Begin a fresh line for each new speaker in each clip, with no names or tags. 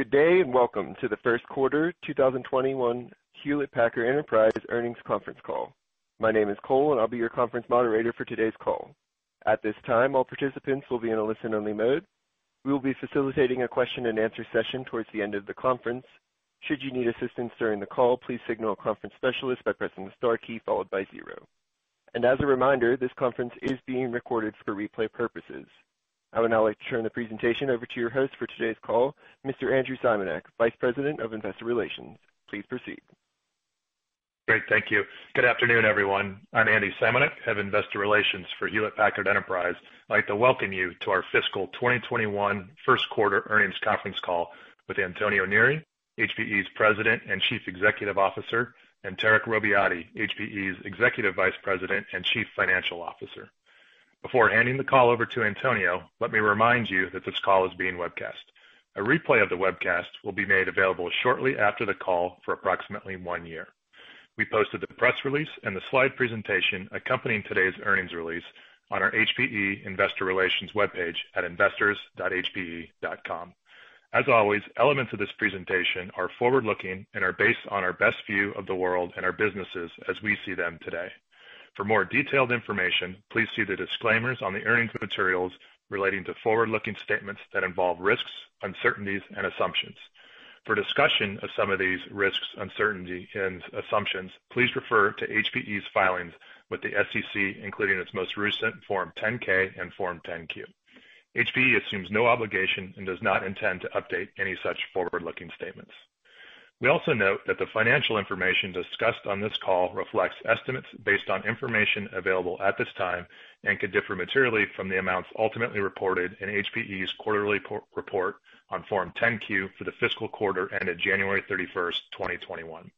Good day, and welcome to the first quarter 2021 Hewlett Packard Enterprise earnings conference call. My name is Cole, and I'll be your conference moderator for today's call. At this time, all participants will be in a listen-only mode. We will be facilitating a question and answer session towards the end of the conference. Should you need assistance during the call, please signal a conference specialist by pressing the star key followed by zero. As a reminder, this conference is being recorded for replay purposes. I would now like to turn the presentation over to your host for today's call, Mr. Andrew Simanek, Vice President of Investor Relations. Please proceed.
Great. Thank you. Good afternoon, everyone. I'm Andy Simanek, Head of Investor Relations for Hewlett Packard Enterprise. I'd like to welcome you to our fiscal 2021 first quarter earnings conference call with Antonio Neri, HPE's President and Chief Executive Officer, and Tarek Robbiati, HPE's Executive Vice President and Chief Financial Officer. Before handing the call over to Antonio, let me remind you that this call is being webcast. A replay of the webcast will be made available shortly after the call for approximately one year. We posted the press release and the slide presentation accompanying today's earnings release on our HPE Investor Relations webpage at investors.hpe.com. As always, elements of this presentation are forward-looking and are based on our best view of the world and our businesses as we see them today. For more detailed information, please see the disclaimers on the earnings materials relating to forward-looking statements that involve risks, uncertainties, and assumptions. For discussion of some of these risks, uncertainty, and assumptions, please refer to HPE's filings with the SEC, including its most recent Form 10-K and Form 10-Q. HPE assumes no obligation and does not intend to update any such forward-looking statements. We also note that the financial information discussed on this call reflects estimates based on information available at this time and could differ materially from the amounts ultimately reported in HPE's quarterly report on Form 10-Q for the fiscal quarter ended January 31st, 2021.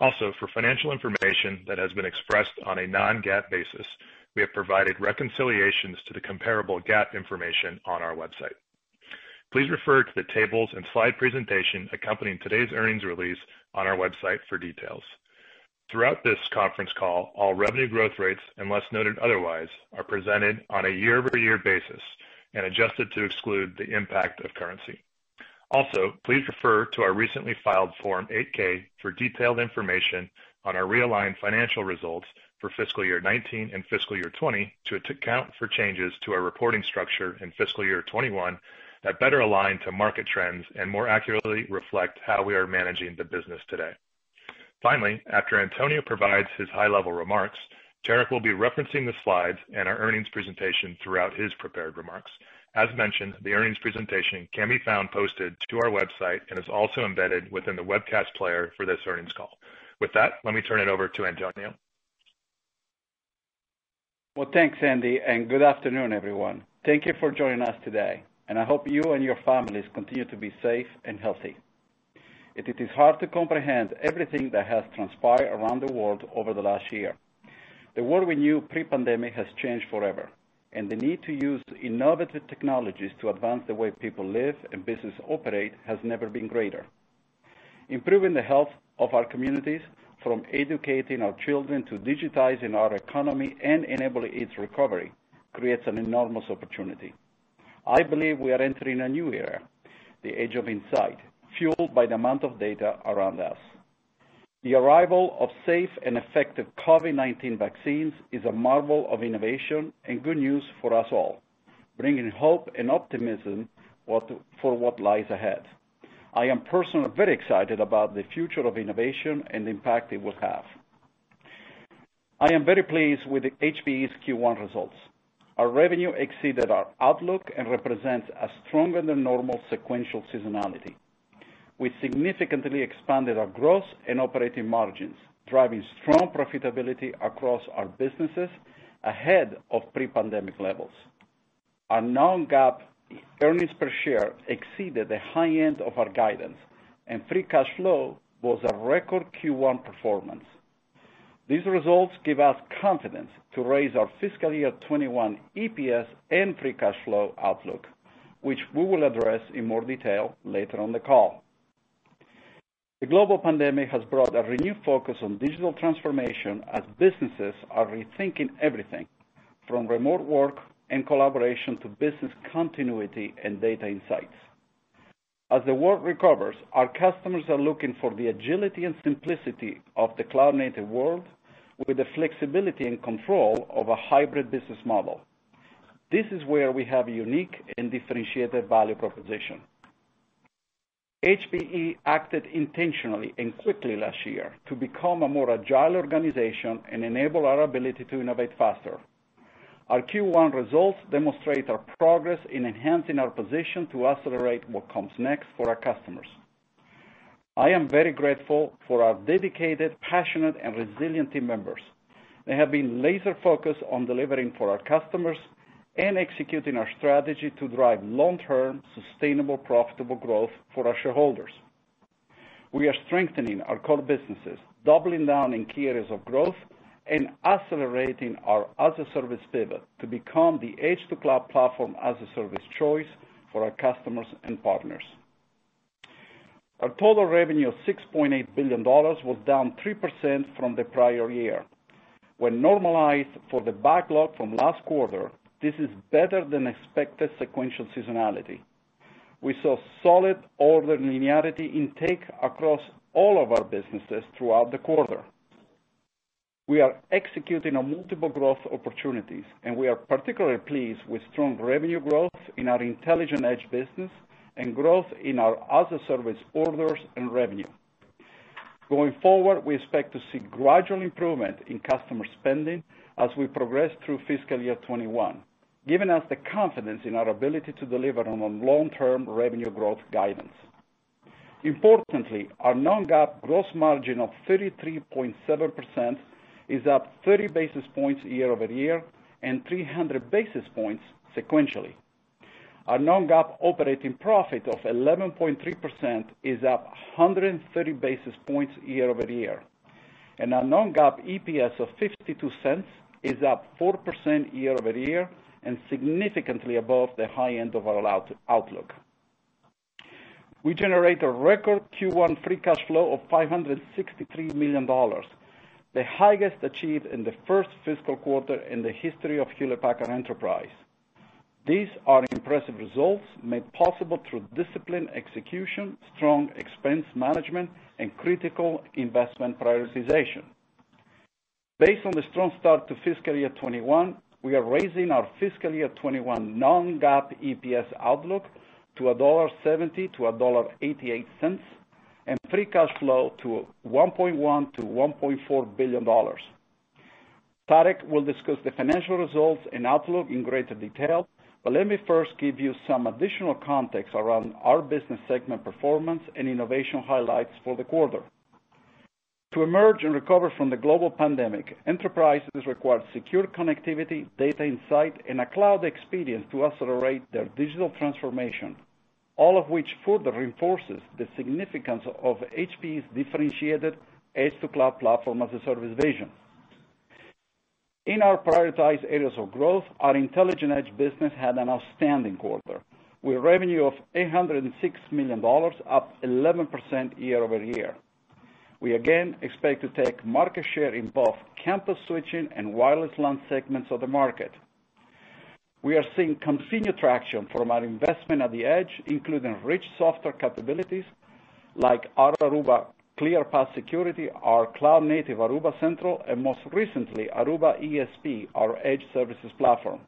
Also, for financial information that has been expressed on a non-GAAP basis, we have provided reconciliations to the comparable GAAP information on our website. Please refer to the tables and slide presentation accompanying today's earnings release on our website for details. Throughout this conference call, all revenue growth rates, unless noted otherwise, are presented on a year-over-year basis and adjusted to exclude the impact of currency. Also, please refer to our recently filed Form 8-K for detailed information on our realigned financial results for fiscal year 2019 and fiscal year 2020 to account for changes to our reporting structure in fiscal year 2021 that better align to market trends and more accurately reflect how we are managing the business today. Finally, after Antonio provides his high-level remarks, Tarek will be referencing the slides and our earnings presentation throughout his prepared remarks. As mentioned, the earnings presentation can be found posted to our website and is also embedded within the webcast player for this earnings call. With that, let me turn it over to Antonio.
Well, thanks, Andy, and good afternoon, everyone. Thank you for joining us today, and I hope you and your families continue to be safe and healthy. It is hard to comprehend everything that has transpired around the world over the last year. The world we knew pre-pandemic has changed forever, and the need to use innovative technologies to advance the way people live and business operate has never been greater. Improving the health of our communities, from educating our children to digitizing our economy and enabling its recovery, creates an enormous opportunity. I believe we are entering a new era, the age of insight, fueled by the amount of data around us. The arrival of safe and effective COVID-19 vaccines is a marvel of innovation and good news for us all, bringing hope and optimism for what lies ahead. I am personally very excited about the future of innovation and the impact it will have. I am very pleased with HPE's Q1 results. Our revenue exceeded our outlook and represents a stronger than normal sequential seasonality. We significantly expanded our gross and operating margins, driving strong profitability across our businesses ahead of pre-pandemic levels. Our non-GAAP earnings per share exceeded the high end of our guidance, and free cash flow was a record Q1 performance. These results give us confidence to raise our fiscal year 2021 EPS and free cash flow outlook, which we will address in more detail later on the call. The global pandemic has brought a renewed focus on digital transformation as businesses are rethinking everything from remote work and collaboration to business continuity and data insights. As the world recovers, our customers are looking for the agility and simplicity of the cloud-native world with the flexibility and control of a hybrid business model. This is where we have a unique and differentiated value proposition. HPE acted intentionally and quickly last year to become a more agile organization and enable our ability to innovate faster. Our Q1 results demonstrate our progress in enhancing our position to accelerate what comes next for our customers. I am very grateful for our dedicated, passionate, and resilient team members. They have been laser-focused on delivering for our customers and executing our strategy to drive long-term, sustainable, profitable growth for our shareholders. We are strengthening our core businesses, doubling down in key areas of growth, and accelerating our as-a-service pivot to become the edge-to-cloud platform as-a-service choice for our customers and partners. Our total revenue of $6.8 billion was down 3% from the prior year. When normalized for the backlog from last quarter, this is better than expected sequential seasonality. We saw solid order linearity intake across all of our businesses throughout the quarter. We are executing on multiple growth opportunities, and we are particularly pleased with strong revenue growth in our Intelligent Edge business and growth in our as-a-service orders and revenue. Going forward, we expect to see gradual improvement in customer spending as we progress through fiscal year 2021, giving us the confidence in our ability to deliver on our long-term revenue growth guidance. Importantly, our non-GAAP gross margin of 33.7% is up 30 basis points year-over-year and 300 basis points sequentially. Our non-GAAP operating profit of 11.3% is up 130 basis points year-over-year, and our non-GAAP EPS of $0.52 is up 4% year-over-year and significantly above the high end of our outlook. We generate a record Q1 free cash flow of $563 million, the highest achieved in the first fiscal quarter in the history of Hewlett Packard Enterprise. These are impressive results made possible through disciplined execution, strong expense management, and critical investment prioritization. Based on the strong start to fiscal year 2021, we are raising our fiscal year 2021 non-GAAP EPS outlook to $1.70-$1.88, and free cash flow to $1.1 billion-$1.4 billion. Tarek will discuss the financial results and outlook in greater detail, but let me first give you some additional context around our business segment performance and innovation highlights for the quarter. To emerge and recover from the global pandemic, enterprises require secure connectivity, data insight, and a cloud experience to accelerate their digital transformation, all of which further reinforces the significance of HPE's differentiated edge-to-cloud platform as-a-service vision. In our prioritized areas of growth, our Intelligent Edge business had an outstanding quarter, with revenue of $806 million, up 11% year-over-year. We again expect to take market share in both campus switching and wireless LAN segments of the market. We are seeing continued traction from our investment at the edge, including rich software capabilities like our Aruba ClearPass Security, our cloud-native Aruba Central, and most recently, Aruba ESP, our edge services platform.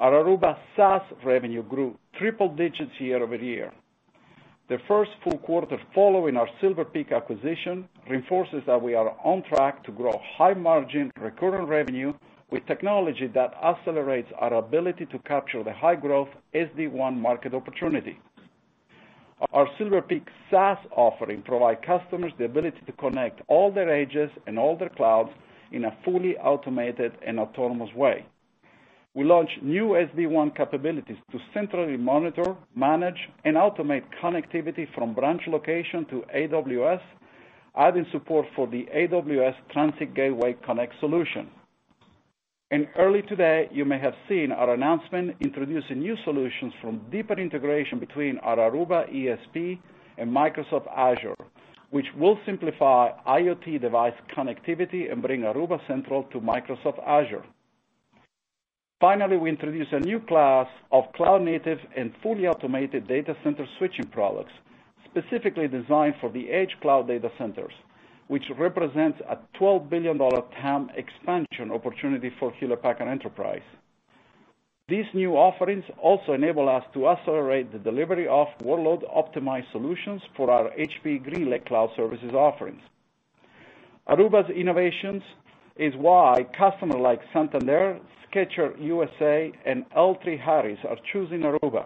Our Aruba SaaS revenue grew triple digits year-over-year. The first full quarter following our Silver Peak acquisition reinforces that we are on track to grow high-margin recurring revenue with technology that accelerates our ability to capture the high-growth SD-WAN market opportunity. Our Silver Peak SaaS offering provide customers the ability to connect all their edges and all their clouds in a fully automated and autonomous way. We launched new SD-WAN capabilities to centrally monitor, manage, and automate connectivity from branch location to AWS, adding support for the AWS Transit Gateway Connect solution. And early today, you may have seen our announcement introducing new solutions from deeper integration between our Aruba ESP and Microsoft Azure, which will simplify IoT device connectivity and bring Aruba Central to Microsoft Azure. Finally, we introduced a new class of cloud-native and fully automated data center switching products, specifically designed for the edge cloud data centers, which represents a $12 billion TAM expansion opportunity for Hewlett Packard Enterprise. These new offerings also enable us to accelerate the delivery of workload-optimized solutions for our HPE GreenLake cloud services offerings. Aruba's innovations is why customers like Santander, Skechers USA, and L3Harris are choosing Aruba.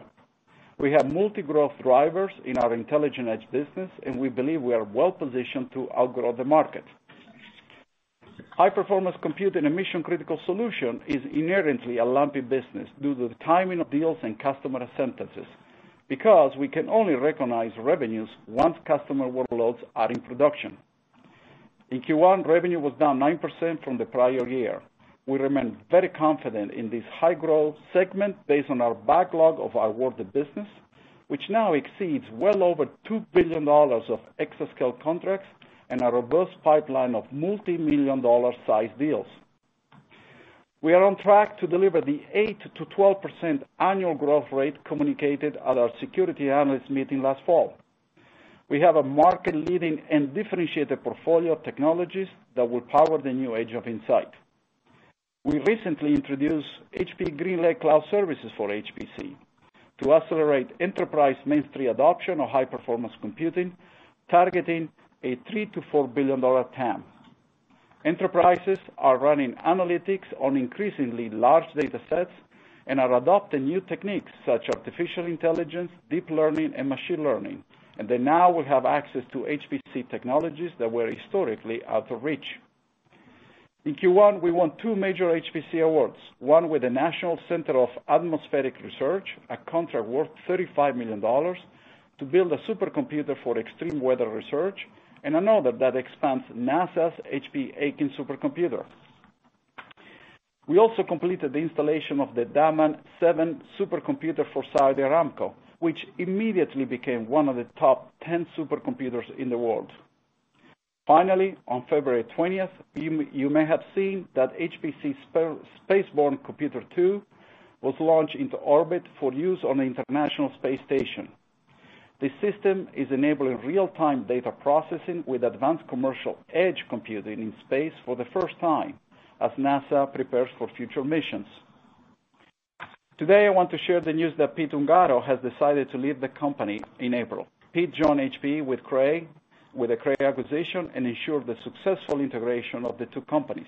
We have multi-growth drivers in our Intelligent Edge business, and we believe we are well-positioned to outgrow the market. High-performance computing and mission-critical solution is inherently a lumpy business due to the timing of deals and customer acceptances, because we can only recognize revenues once customer workloads are in production. In Q1, revenue was down 9% from the prior year. We remain very confident in this high-growth segment based on our backlog of awarded business, which now exceeds well over $2 billion of exascale contracts and a robust pipeline of multimillion-dollar size deals. We are on track to deliver the 8%-12% annual growth rate communicated at our security analyst meeting last fall. We have a market-leading and differentiated portfolio of technologies that will power the new age of Insight. We recently introduced HPE GreenLake cloud services for HPC to accelerate enterprise mainstream adoption of high-performance computing, targeting a $3 billion-$4 billion TAM. Enterprises are running analytics on increasingly large data sets and are adopting new techniques such as artificial intelligence, deep learning, and machine learning, and they now will have access to HPC technologies that were historically out of reach. In Q1, we won two major HPC awards, one with the National Center for Atmospheric Research, a contract worth $35 million to build a supercomputer for extreme weather research, and another that expands NASA's HPE Aitken supercomputer. We also completed the installation of the Dammam 7 supercomputer for Saudi Aramco, which immediately became one of the top 10 supercomputers in the world. Finally, on February 20th, you may have seen that HPE Spaceborne Computer 2 was launched into orbit for use on the International Space Station. This system is enabling real-time data processing with advanced commercial edge computing in space for the first time as NASA prepares for future missions. Today, I want to share the news that Pete Ungaro has decided to leave the company in April. Pete joined HPE with the Cray acquisition and ensured the successful integration of the two companies.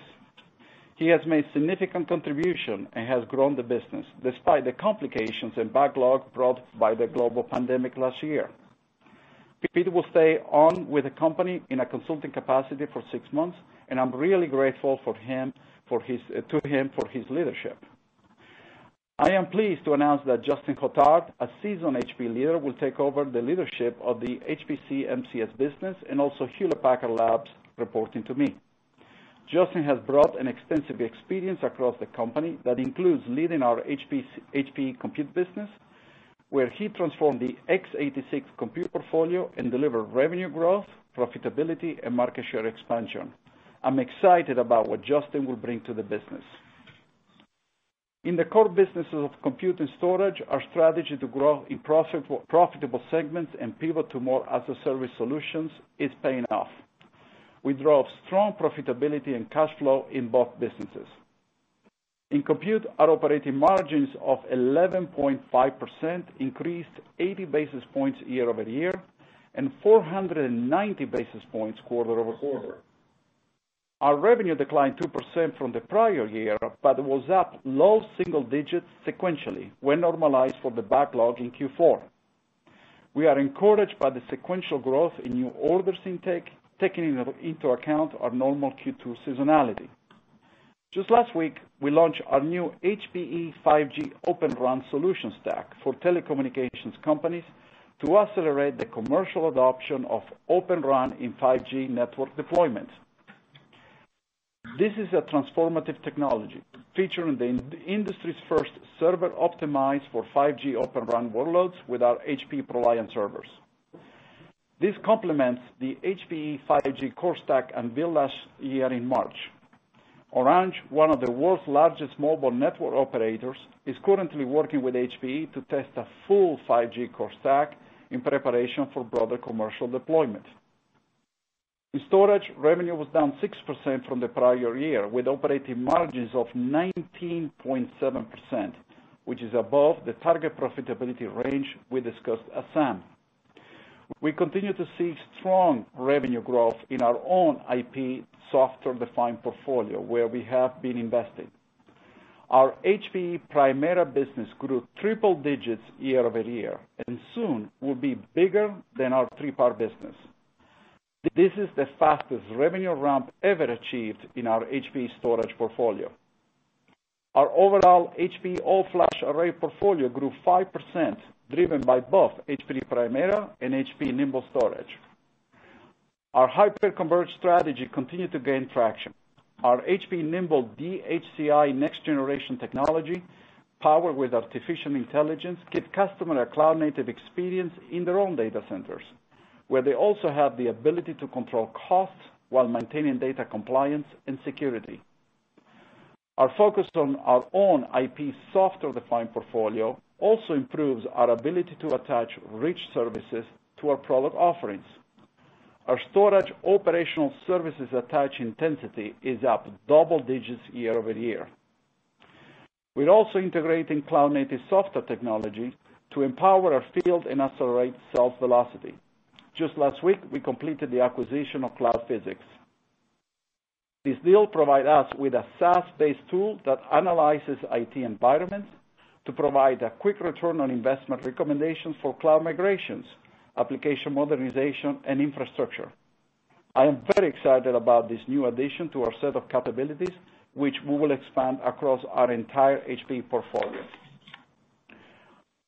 He has made significant contribution and has grown the business despite the complications and backlog brought by the global pandemic last year. Pete will stay on with the company in a consulting capacity for six months, and I'm really grateful to him for his leadership. I am pleased to announce that Justin Hotard, a seasoned HP leader, will take over the leadership of the HPC MCS business and also Hewlett Packard Labs, reporting to me. Justin has brought an extensive experience across the company that includes leading our HPE Compute business, where he transformed the x86 compute portfolio and delivered revenue growth, profitability, and market share expansion. I'm excited about what Justin will bring to the business. In the core businesses of compute and storage, our strategy to grow in profitable segments and pivot to more as-a-service solutions is paying off. We drove strong profitability and cash flow in both businesses. In compute, our operating margins of 11.5% increased 80 basis points year-over-year and 490 basis points quarter-over-quarter. Our revenue declined 2% from the prior year, but was up low single digits sequentially when normalized for the backlog in Q4. We are encouraged by the sequential growth in new orders intake, taking into account our normal Q2 seasonality. Just last week, we launched our new HPE 5G Open RAN solution stack for telecommunications companies to accelerate the commercial adoption of Open RAN in 5G network deployments. This is a transformative technology featuring the industry's first server optimized for 5G Open RAN workloads with our HPE ProLiant servers. This complements the HPE 5G Core Stack unveiled last year in March. Orange, one of the world's largest mobile network operators, is currently working with HPE to test a full 5G core stack in preparation for broader commercial deployment. In storage, revenue was down 6% from the prior year, with operating margins of 19.7%, which is above the target profitability range we discussed at SAM. We continue to see strong revenue growth in our own IP software-defined portfolio, where we have been investing. Our HPE Primera business grew triple digits year-over-year, and soon will be bigger than our 3PAR business. This is the fastest revenue ramp ever achieved in our HPE storage portfolio. Our overall HPE all-flash array portfolio grew 5%, driven by both HPE Primera and HPE Nimble Storage. Our hyper-converged strategy continued to gain traction. Our HPE Nimble dHCI next-generation technology, powered with artificial intelligence, give customer a cloud-native experience in their own data centers, where they also have the ability to control costs while maintaining data compliance and security. Our focus on our own IP software-defined portfolio also improves our ability to attach rich services to our product offerings. Our storage operational services attach intensity is up double digits year-over-year. We're also integrating cloud-native software technology to empower our field and accelerate sales velocity. Just last week, we completed the acquisition of CloudPhysics. This deal provide us with a SaaS-based tool that analyzes IT environments to provide a quick return on investment recommendations for cloud migrations, application modernization, and infrastructure. I am very excited about this new addition to our set of capabilities, which we will expand across our entire HPE portfolio.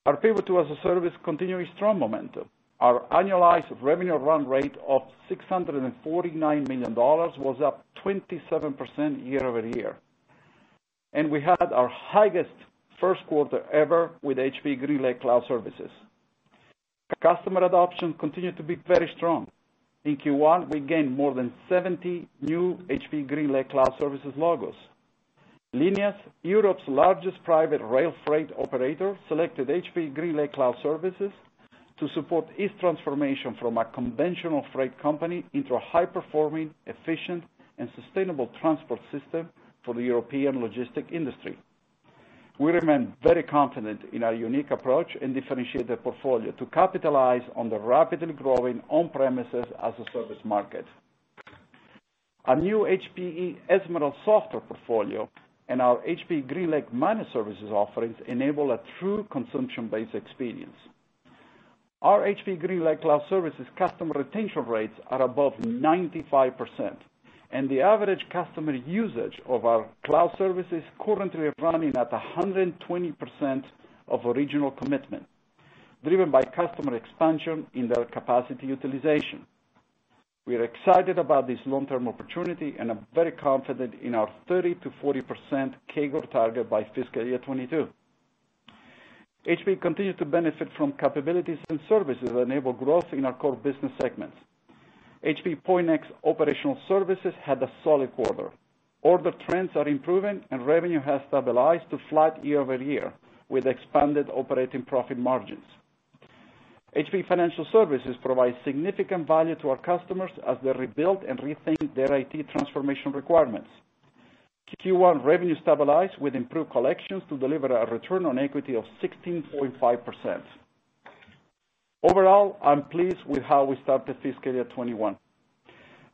Our pivot to as-a-service continuing strong momentum. Our annualized revenue run rate of $649 million was up 27% year-over-year. And we had our highest first quarter ever with HPE GreenLake cloud services. Customer adoption continued to be very strong. In Q1, we gained more than 70 new HPE GreenLake cloud services logos. Lineas, Europe's largest private rail freight operator, selected HPE GreenLake cloud services to support its transformation from a conventional freight company into a high-performing, efficient, and sustainable transport system for the European logistic industry. We remain very confident in our unique approach and differentiated portfolio to capitalize on the rapidly growing on-premises as-a-service market. Our new HPE Ezmeral software portfolio and our HPE GreenLake managed services offerings enable a true consumption-based experience. Our HPE GreenLake cloud services customer retention rates are above 95%, and the average customer usage of our cloud services currently running at 120% of original commitment, driven by customer expansion in their capacity utilization. We are excited about this long-term opportunity and are very confident in our 30%-40% CAGR target by fiscal year 2022. HPE continues to benefit from capabilities and services that enable growth in our core business segments. HPE Pointnext operational services had a solid quarter. Order trends are improving, and revenue has stabilized to flat year-over-year, with expanded operating profit margins. HPE Financial Services provides significant value to our customers as they rebuild and rethink their IT transformation requirements. Q1 revenue stabilized with improved collections to deliver a return on equity of 16.5%. Overall, I'm pleased with how we started fiscal year 2021.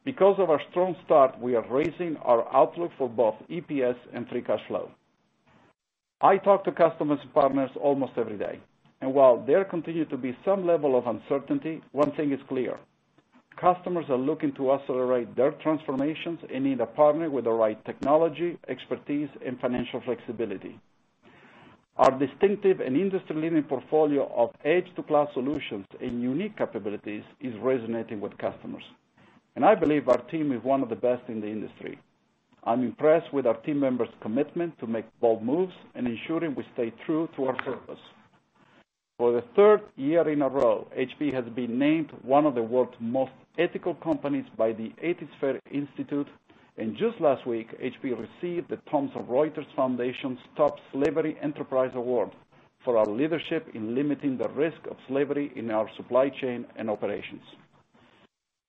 Because of our strong start, we are raising our outlook for both EPS and free cash flow. I talk to customers and partners almost every day, and while there continue to be some level of uncertainty, one thing is clear. Customers are looking to accelerate their transformations and need a partner with the right technology, expertise, and financial flexibility. Our distinctive and industry-leading portfolio of edge-to-cloud solutions and unique capabilities is resonating with customers, and I believe our team is one of the best in the industry. I'm impressed with our team members' commitment to make bold moves and ensuring we stay true to our purpose. For the third year in a row, HP has been named one of the world's most ethical companies by the Ethisphere Institute and Just last week, HP received the Thomson Reuters Foundation's Stop Slavery Enterprise Award for our leadership in limiting the risk of slavery in our supply chain and operations.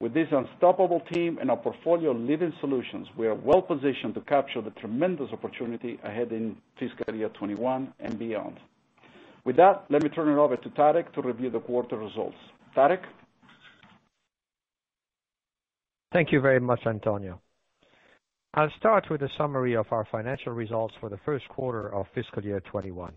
With this unstoppable team and our portfolio of leading solutions, we are well positioned to capture the tremendous opportunity ahead in fiscal year 2021 and beyond. With that, let me turn it over to Tarek to review the quarter results. Tarek?
Thank you very much, Antonio. I'll start with a summary of our financial results for the first quarter of fiscal year 2021.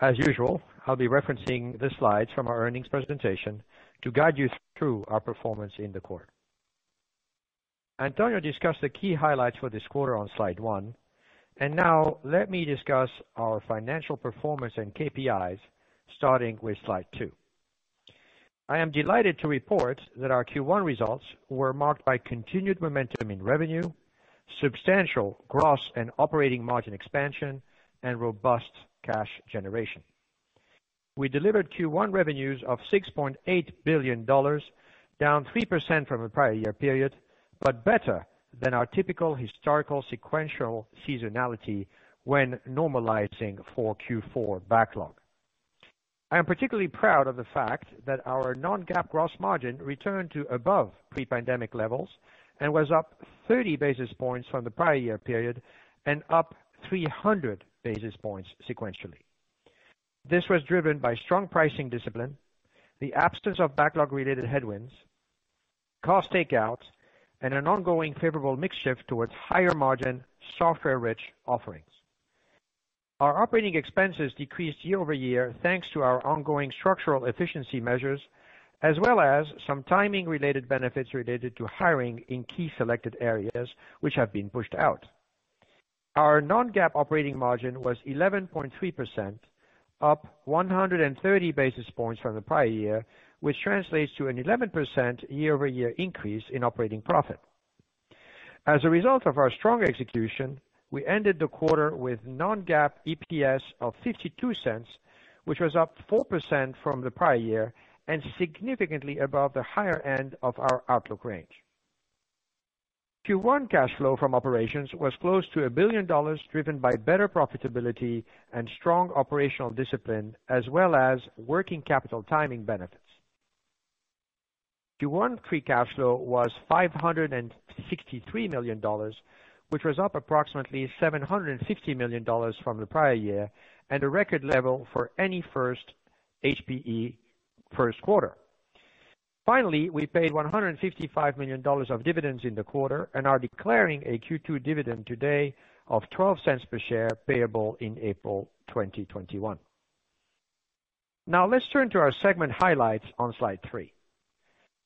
As usual, I'll be referencing the slides from our earnings presentation to guide you through our performance in the quarter. Antonio discussed the key highlights for this quarter on slide one. And now let me discuss our financial performance and KPIs, starting with slide two. I am delighted to report that our Q1 results were marked by continued momentum in revenue, substantial gross and operating margin expansion, and robust cash generation. We delivered Q1 revenues of $6.8 billion, down 3% from the prior year period, but better than our typical historical sequential seasonality when normalizing for Q4 backlog. I am particularly proud of the fact that our non-GAAP gross margin returned to above pre-pandemic levels and was up 30 basis points from the prior year period and up 300 basis points sequentially. This was driven by strong pricing discipline, the absence of backlog-related headwinds, cost takeouts, and an ongoing favorable mix shift towards higher margin, software-rich offerings. Our operating expenses decreased year-over-year, thanks to our ongoing structural efficiency measures, as well as some timing-related benefits related to hiring in key selected areas, which have been pushed out. Our non-GAAP operating margin was 11.3%, up 130 basis points from the prior year, which translates to an 11% year-over-year increase in operating profit. As a result of our strong execution, we ended the quarter with non-GAAP EPS of $0.52, which was up 4% from the prior year and significantly above the higher end of our outlook range. Q1 cash flow from operations was close to $1 billion, driven by better profitability and strong operational discipline, as well as working capital timing benefits. Q1 free cash flow was $563 million, which was up approximately $750 million from the prior year and a record level for any first HPE first quarter. Finally, we paid $155 million of dividends in the quarter and are declaring a Q2 dividend today of $0.12 per share, payable in April 2021. Now Let's turn to our segment highlights on slide three.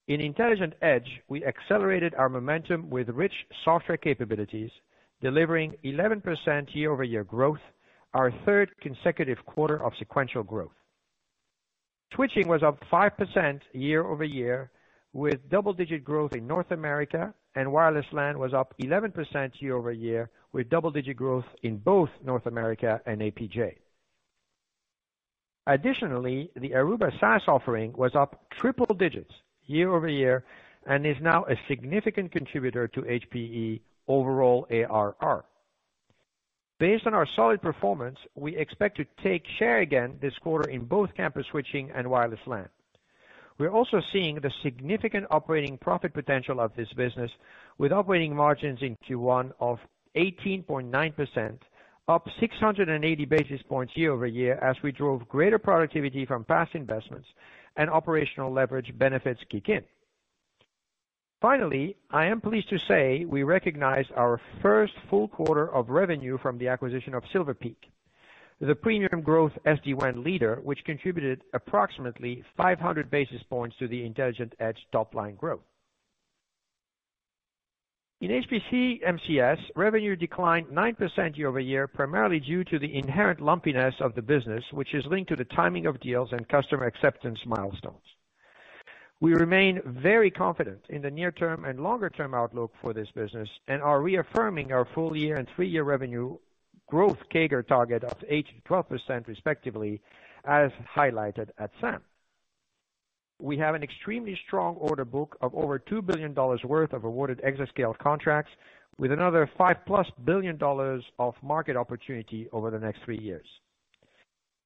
In Intelligent Edge, we accelerated our momentum with rich software capabilities, delivering 11% year-over-year growth, our third consecutive quarter of sequential growth. Switching was up 5% year-over-year, with double-digit growth in North America, and wireless LAN was up 11% year-over-year, with double-digit growth in both North America and APJ. Additionally, the Aruba SaaS offering was up triple digits year-over-year and is now a significant contributor to HPE overall ARR. Based on our solid performance, we expect to take share again this quarter in both campus switching and wireless LAN. We're also seeing the significant operating profit potential of this business with operating margins in Q1 of 18.9%, up 680 basis points year-over-year as we drove greater productivity from past investments and operational leverage benefits kick in. Finally, I am pleased to say we recognized our first full quarter of revenue from the acquisition of Silver Peak, the premium growth SD-WAN leader, which contributed approximately 500 basis points to the Intelligent Edge top-line growth. In HPC MCS, revenue declined 9% year-over-year, primarily due to the inherent lumpiness of the business, which is linked to the timing of deals and customer acceptance milestones. We remain very confident in the near-term and longer-term outlook for this business and are reaffirming our full-year and three-year revenue growth CAGR target of 8%-12% respectively, as highlighted at SAM. We have an extremely strong order book of over $2 billion worth of awarded exascale contracts, with another $5+ billion of market opportunity over the next three years.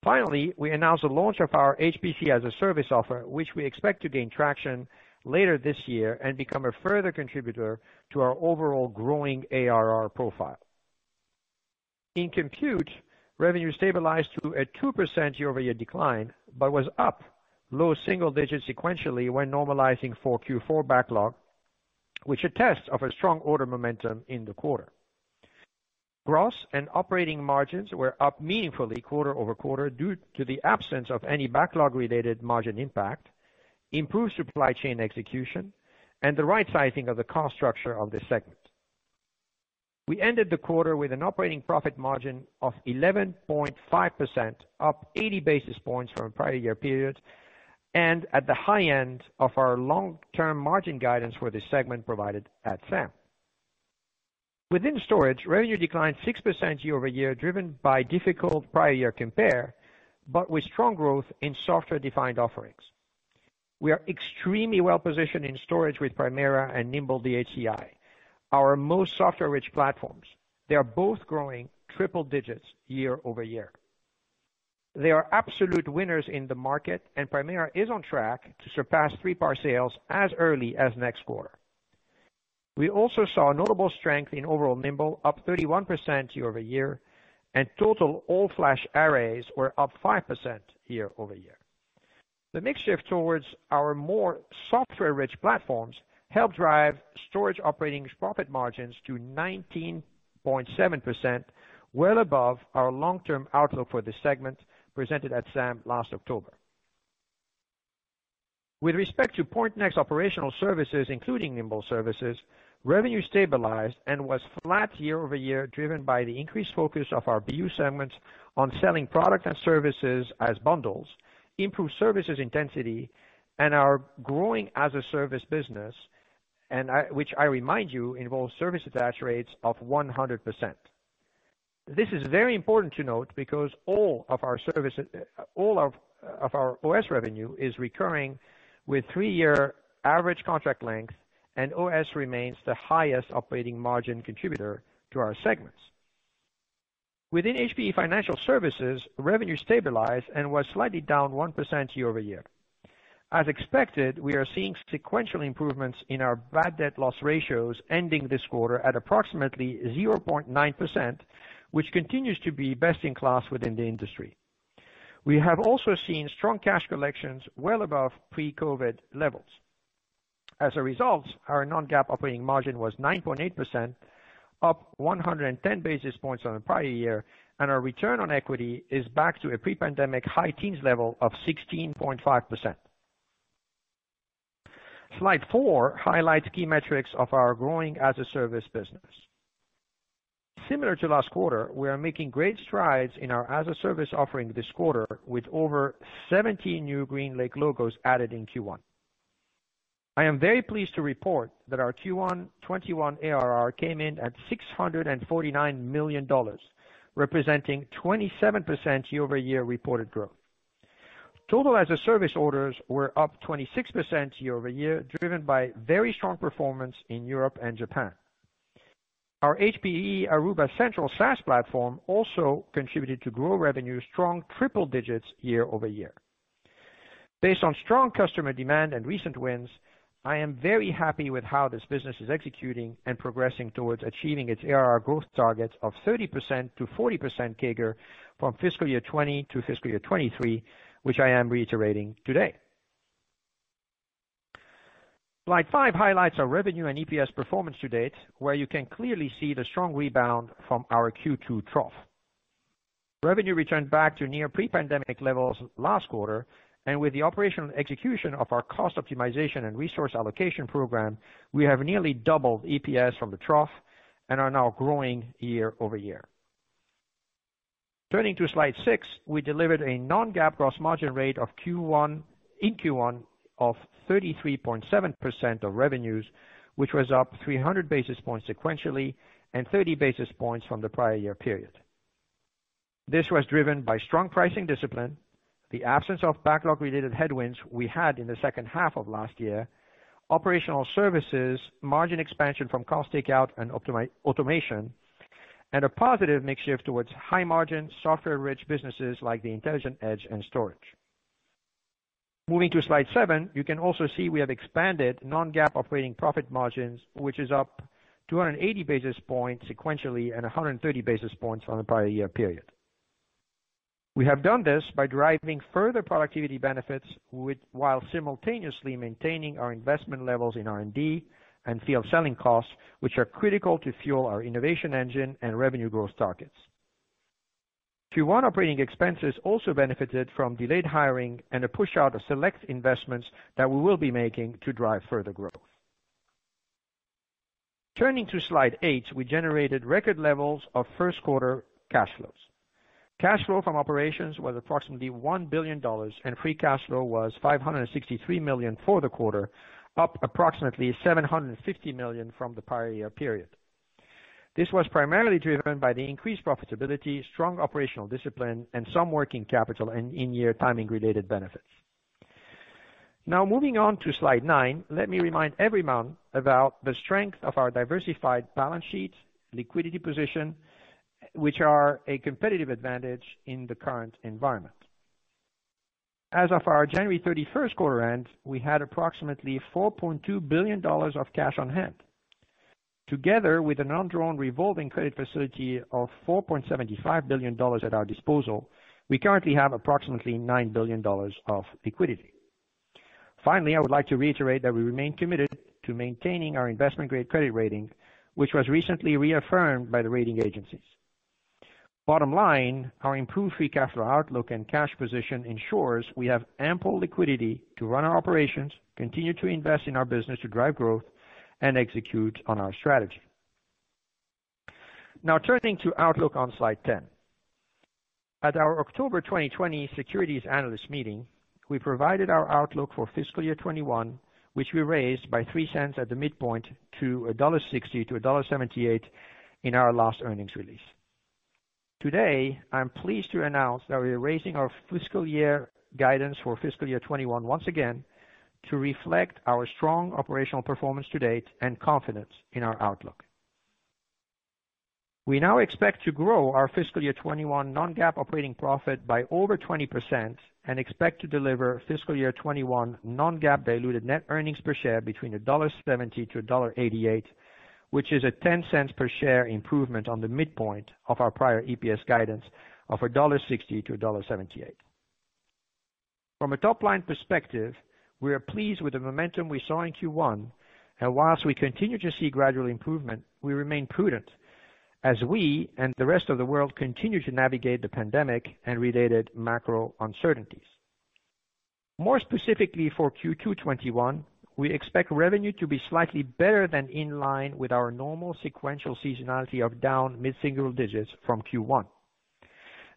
Finally, we announced the launch of our HPC as a Service offer, which we expect to gain traction later this year and become a further contributor to our overall growing ARR profile. In compute, revenue stabilized to a 2% year-over-year decline, but was up low single digits sequentially when normalizing for Q4 backlog, which attests of a strong order momentum in the quarter. Gross and operating margins were up meaningfully quarter-over-quarter due to the absence of any backlog-related margin impact, improved supply chain execution, and the right sizing of the cost structure of this segment. We ended the quarter with an operating profit margin of 11.5%, up 80 basis points from prior year period, and at the high end of our long-term margin guidance for this segment provided at SAM. Within storage, revenue declined 6% year-over-year, driven by difficult prior year compare, but with strong growth in software-defined offerings. We are extremely well-positioned in storage with Primera and Nimble DHCI, our most software-rich platforms. They are both growing triple digits year-over-year. They are absolute winners in the market, and Primera is on track to surpass 3PAR sales as early as next quarter. We also saw notable strength in overall Nimble, up 31% year-over-year, and total all-flash arrays were up 5% year-over-year. The mix shift towards our more software-rich platforms helped drive storage operating profit margins to 19.7%, well above our long-term outlook for this segment presented at SAM last October. With respect to Pointnext operational services, including Nimble services, revenue stabilized and was flat year-over-year, driven by the increased focus of our BU segments on selling product and services as bundles, improved services intensity, and our growing as-a-service business, and which I remind you, involves service attach rates of 100%. This is very important to note because all of our services, all of our OS revenue is recurring with three-year average contract length, and OS remains the highest operating margin contributor to our segments. Within HPE Financial Services, revenue stabilized and was slightly down 1% year-over-year. As expected, we are seeing sequential improvements in our bad debt loss ratios ending this quarter at approximately 0.9%, which continues to be best in class within the industry. We have also seen strong cash collections well above pre-COVID levels. As a result, our non-GAAP operating margin was 9.8%, up 110 basis points on the prior year, and our return on equity is back to a pre-pandemic high teens level of 16.5%. Slide four highlights key metrics of our growing as-a-service business. Similar to last quarter, we are making great strides in our as-a-service offering this quarter with over 70 new GreenLake logos added in Q1. I am very pleased to report that our Q1 2021 ARR came in at $649 million, representing 27% year-over-year reported growth. Total as-a-service orders were up 26% year-over-year, driven by very strong performance in Europe and Japan. Our HPE Aruba Central SaaS platform also contributed to grow revenue strong triple digits year-over-year. Based on strong customer demand and recent wins, I am very happy with how this business is executing and progressing towards achieving its ARR growth targets of 30%-40% CAGR from fiscal year 2020 to fiscal year 2023, which I am reiterating today. Slide five highlights our revenue and EPS performance to date, where you can clearly see the strong rebound from our Q2 trough. Revenue returned back to near pre-pandemic levels last quarter, and with the operational execution of our cost optimization and resource allocation program, we have nearly doubled EPS from the trough and are now growing year-over-year. Turning to slide six, we delivered a non-GAAP gross margin rate of Q one in Q1 of 33.7% of revenues, which was up 300 basis points sequentially and 30 basis points from the prior year period. This was driven by strong pricing discipline, the absence of backlog-related headwinds we had in the second half of last year, operational services, margin expansion from cost takeout and automation, and a positive mix shift towards high margin, software-rich businesses like the Intelligent Edge and storage. Moving to slide seven, you can also see we have expanded non-GAAP operating profit margins, which is up 280 basis points sequentially and 130 basis points on the prior year period. We have done this by driving further productivity benefits while simultaneously maintaining our investment levels in R&D and field selling costs, which are critical to fuel our innovation engine and revenue growth targets. Q1 operating expenses also benefited from delayed hiring and a push out of select investments that we will be making to drive further growth. Turning to slide eight, we generated record levels of first quarter cash flows. Cash flow from operations was approximately $1 billion, and free cash flow was 563 million for the quarter, up approximately 750 million from the prior year period. This was primarily driven by the increased profitability, strong operational discipline, and some working capital and in-year timing related benefits. Now, moving on to slide nine, let me remind everyone about the strength of our diversified balance sheet, liquidity position, which are a competitive advantage in the current environment. As of our January 31st quarter end, we had approximately $4.2 billion of cash on hand. Together with an undrawn revolving credit facility of $4.75 billion at our disposal, we currently have approximately $9 billion of liquidity. Finally, I would like to reiterate that we remain committed to maintaining our investment-grade credit rating, which was recently reaffirmed by the rating agencies. Bottom line, our improved free cash flow outlook and cash position ensures we have ample liquidity to run our operations, continue to invest in our business to drive growth, and execute on our strategy. Now turning to outlook on slide 10. At our October 2020 securities analyst meeting, we provided our outlook for fiscal year 2021, which we raised by $0.03 at the midpoint to $1.60-$1.78 in our last earnings release. Today, I'm pleased to announce that we are raising our fiscal year guidance for fiscal year 2021 once again to reflect our strong operational performance to date and confidence in our outlook. We now expect to grow our fiscal year 2021 non-GAAP operating profit by over 20% and expect to deliver fiscal year 2021 non-GAAP diluted net earnings per share between $1.70-$1.88, which is a $0.10 per share improvement on the midpoint of our prior EPS guidance of $1.60-$1.78. From a top-line perspective, we are pleased with the momentum we saw in Q1, and whilst we continue to see gradual improvement, we remain prudent as we and the rest of the world continue to navigate the pandemic and related macro uncertainties. More specifically for Q2 2021, we expect revenue to be slightly better than in line with our normal sequential seasonality of down mid-single digits from Q1.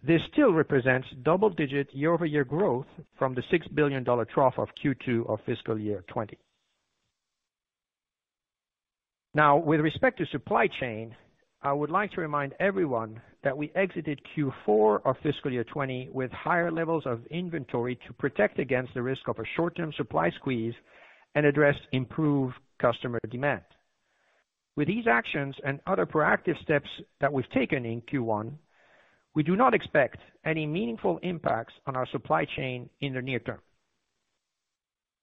This still represents double-digit year-over-year growth from the $6 billion trough of Q2 of fiscal year 2020. With respect to supply chain, I would like to remind everyone that we exited Q4 of fiscal year 2020 with higher levels of inventory to protect against the risk of a short-term supply squeeze and address improved customer demand. With these actions and other proactive steps that we've taken in Q1, we do not expect any meaningful impacts on our supply chain in the near term.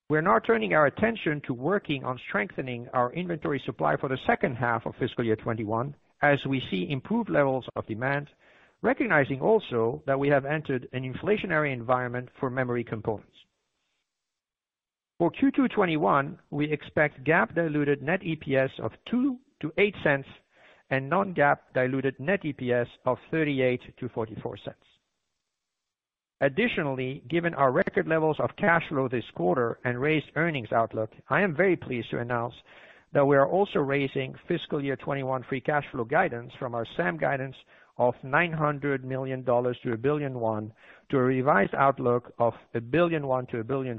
We're now turning our attention to working on strengthening our inventory supply for the second half of fiscal year 2021 as we see improved levels of demand, recognizing also that we have entered an inflationary environment for memory components. For Q2 2021, we expect GAAP diluted net EPS of $0.02-$0.08 and non-GAAP diluted net EPS of $0.38-$0.44. Additionally, given our record levels of cash flow this quarter and raised earnings outlook, I am very pleased to announce that we are also raising fiscal year 2021 free cash flow guidance from our SAM guidance of $900 million-$1 billion to a revised outlook of $1.1 billion-$1.4 billion,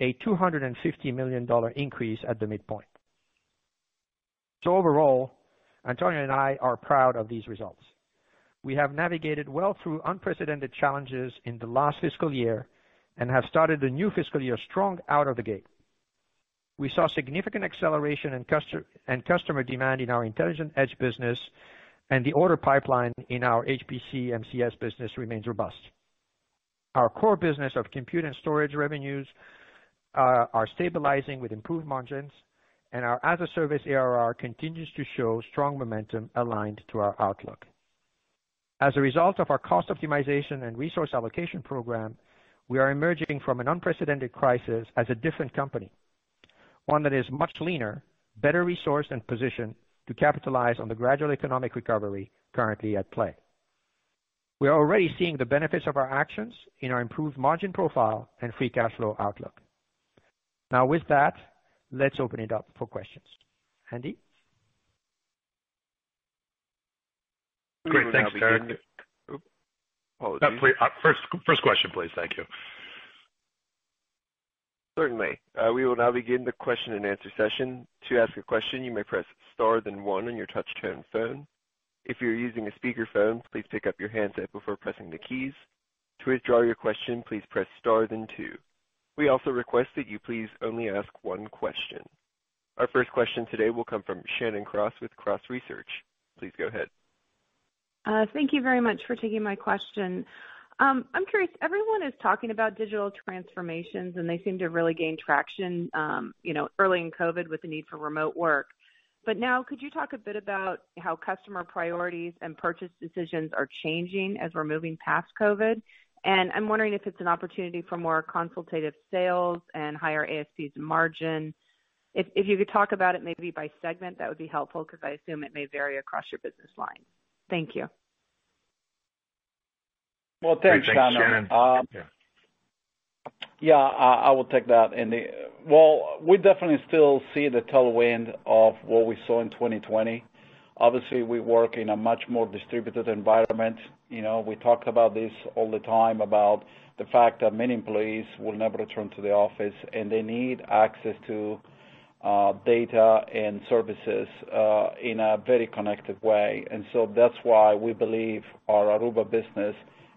a $250 million increase at the midpoint. So overall, Antonio and I are proud of these results. We have navigated well through unprecedented challenges in the last fiscal year and have started the new fiscal year strong out of the gate. we saw significant acceleration and customer demand in our Intelligent Edge business, and the order pipeline in our HPC & MCS business remains robust. Our core business of compute and storage revenues uh, are stabilizing with improved margins, and our as-a-service ARR continues to show strong momentum aligned to our outlook. As a result of our cost optimization and resource allocation program, we are emerging from an unprecedented crisis as a different company, one that is much leaner, better resourced, and positioned to capitalize on the gradual economic recovery currently at play. We are already seeing the benefits of our actions in our improved margin profile and free cash flow outlook. Now with that, let's open it up for questions. Andy?
Great. Thanks, Tarek. Uh, uh, first question, please. Thank you.
Certainly. Uh, we will now begin the question and answer session. To ask a question, you may press star then one on your touch-tone phone. If you're using a speakerphone, please pick up your handset before pressing the keys. To withdraw your question, please press star then two. We also request that you please only ask one question. Our first question today will come from Shannon Cross with Cross Research. Please go ahead.
Thank you very much for taking my question. I'm curious, everyone is talking about digital transformations, and they seem to really gain traction um, you know, early in COVID with the need for remote work. But now, could you talk a bit about how customer priorities and purchase decisions are changing as we're moving past COVID? I'm wondering if it's an opportunity for more consultative sales and higher ASPs margin. If you could talk about it maybe by segment, that would be helpful because I assume it may vary across your business lines. Thank you.
Well, thanks, Shannon.
Thanks, Shannon.
Um, yeah, I will take that, Andy. Well, we definitely still see the tailwind of what we saw in 2020. Obviously, we work in a much more distributed environment. You know, we talk about this all the time, about the fact that many employees will never return to the office, and they need access to data and services in a very connected way. And so that's why we believe our Aruba business,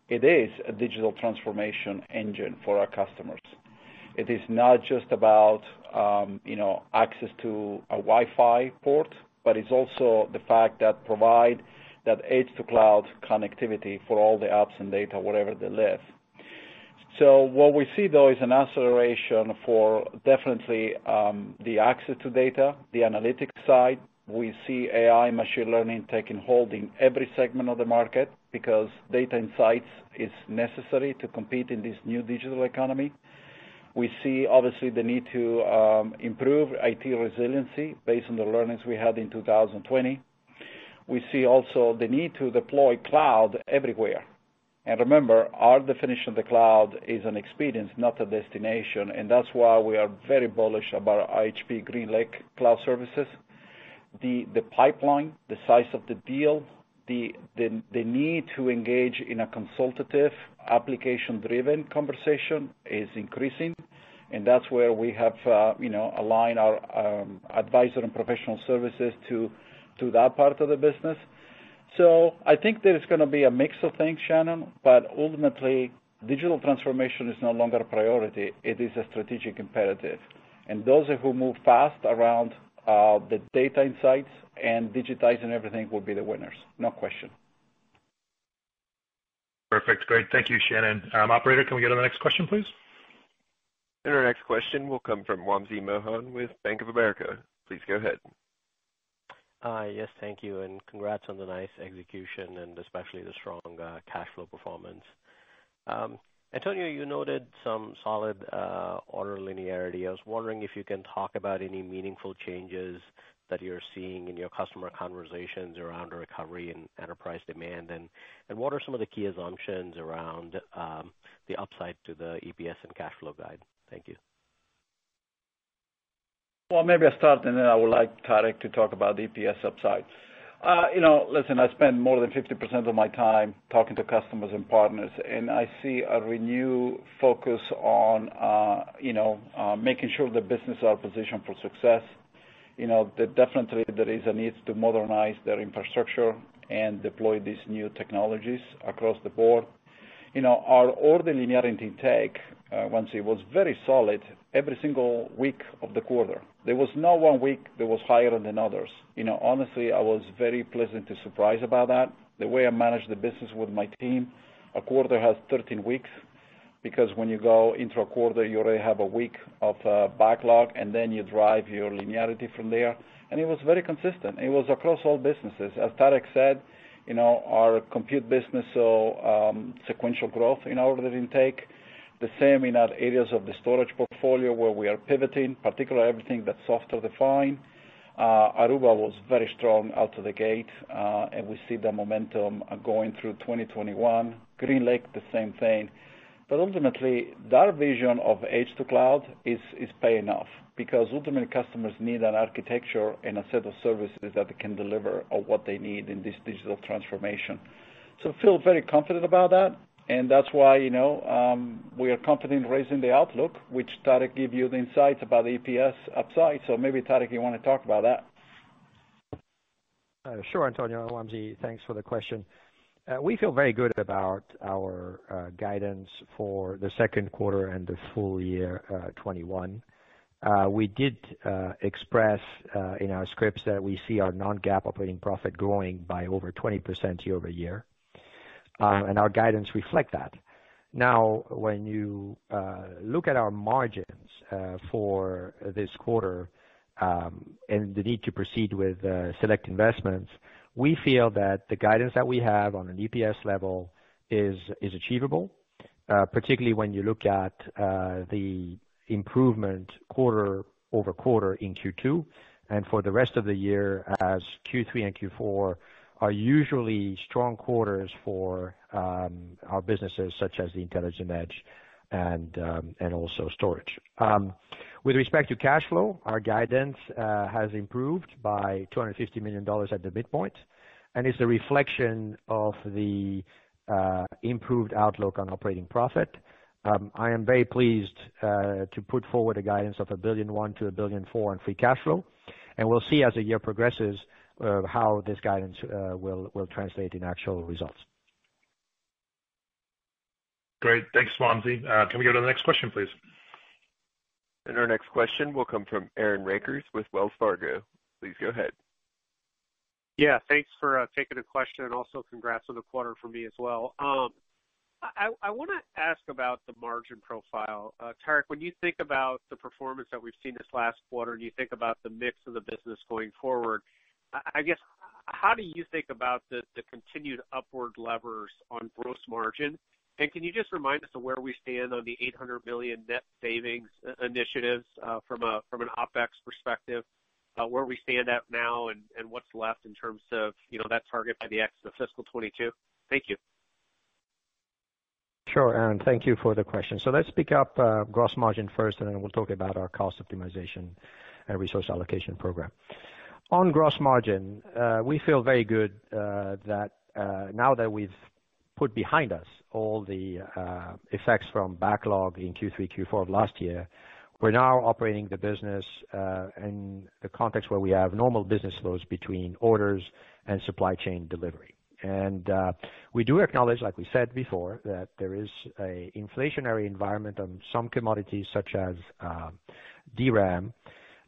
it is a digital transformation engine for our customers. It is not just about um, you know, access to a Wi-Fi port, but it's also the fact that provide that edge-to-cloud connectivity for all the apps and data wherever they live. So what we see, though, is an acceleration for definitely um, the access to data, the analytics side. We see AI machine learning taking hold in every segment of the market because data insights is necessary to compete in this new digital economy. We see, obviously, the need to um, improve IT resiliency based on the learnings we had in 2020. We see also the need to deploy cloud everywhere. And remember, our definition of the cloud is an experience, not a destination, and that's why we are very bullish about HPE GreenLake cloud services. The pipeline, the size of the deal, the need to engage in a consultative, application-driven conversation is increasing, and that's where we have uh, you know, aligned our advisor and professional services to that part of the business. So I think there's going to be a mix of things, Shannon, but ultimately, digital transformation is no longer a priority. It is a strategic imperative. And those who move fast around uh, the data insights and digitizing everything will be the winners, no question.
Perfect. Great. Thank you, Shannon. Um, operator, can we go to the next question, please?
And our next question will come from Wamsi Mohan with Bank of America. Please go ahead.
Uh, yes, thank you, and congrats on the nice execution and especially the strong uh, cash flow performance. Um, Antonio, you noted some solid uh, order linearity. I was wondering if you can talk about any meaningful changes that you're seeing in your customer conversations around a recovery in enterprise demand, and what are some of the key assumptions around um, the upside to the EPS and cash flow guide? Thank you.
Well, maybe I start, and then I would like Tarek to talk about the EPS upside. Uh, you know, Listen, I spend more than 50% of my time talking to customers and partners, and I see a renewed focus on uh, you know uh, making sure the business are positioned for success. You know, Definitely there is a need to modernize their infrastructure and deploy these new technologies across the board. You know, Our order linearity intake uh, Once it was very solid every single week of the quarter. There was no one week that was higher than others. You know, honestly, I was very pleasantly surprised about that. The way I manage the business with my team, a quarter has 13 weeks, because when you go into a quarter, you already have a week of uh, backlog, and then you drive your linearity from there. It was very consistent. It was across all businesses. As Tarek said, you know, our compute business saw um, sequential growth in order intake. The same in our areas of the storage portfolio where we are pivoting, particularly everything that's software-defined. Uh, Aruba was very strong out of the gate, uh, and we see the momentum going through 2021. GreenLake, the same thing. But ultimately, that vision of edge to cloud is is paying off because ultimately customers need an architecture and a set of services that can deliver on what they need in this digital transformation. So feel very confident about that, that's why you know, um we are confident raising the outlook, which Tarek give you the insights about the EPS upside. So maybe, Tarek, you want to talk about that?
Uh, sure, Antonio. Wamsi, thanks for the question. Uh, we feel very good about our uh, guidance for the second quarter and the full year 2021. We did express in our scripts that we see our non-GAAP operating profit growing by over 20% year-over-year, Um, and our guidance reflect that. Now, when you uh, look at our margins uh, for this quarter, um, and the need to proceed with uh, select investments, we feel that the guidance that we have on an EPS level is is achievable, particularly when you look at the improvement quarter-over-quarter in Q2. and For the rest of the year, as Q3 and Q4 are usually strong quarters for um, our businesses such as the Intelligent Edge and um and also storage. Um, with respect to cash flow, our guidance uh, has improved by $250 million at the midpoint, and it's a reflection of the uh, improved outlook on operating profit. Um, I am very pleased uh, to put forward a guidance of $1.1 billion-$1.4 billion in free cash flow, and we'll see as the year progresses Uh, how this guidance uh, will translate in actual results.
Great. Thanks, Wamsi. Uh, can we go to the next question, please?
And our next question will come from Aaron Rakers with Wells Fargo. Please go ahead.
Yeah, thanks for taking the question, and also congrats on the quarter from me as well. Um, I want to ask about the margin profile. Tarek, when you think about the performance that we've seen this last quarter, and you think about the mix of the business going forward, I guess, how do you think about the continued upward levers on gross margin? And can you just remind us of where we stand on the 800 million net savings uh, initiatives uh from a from an OpEx perspective, uh, where we stand at now and what's left in terms of you know that target by the end of fiscal 2022? Thank you.
Sure, Aaron. Thank you for the question. So let's pick up uh, gross margin first, and then we'll talk about our cost optimization and resource allocation program. On gross margin, uh, we feel very good uh, that uh, now that we've put behind us all the effects from backlog in Q3, Q4 of last year, we're now operating the business in the context where we have normal business flows between orders and supply chain delivery. And uh we do acknowledge, like we said before, that there is an inflationary environment on some commodities such as DRAM,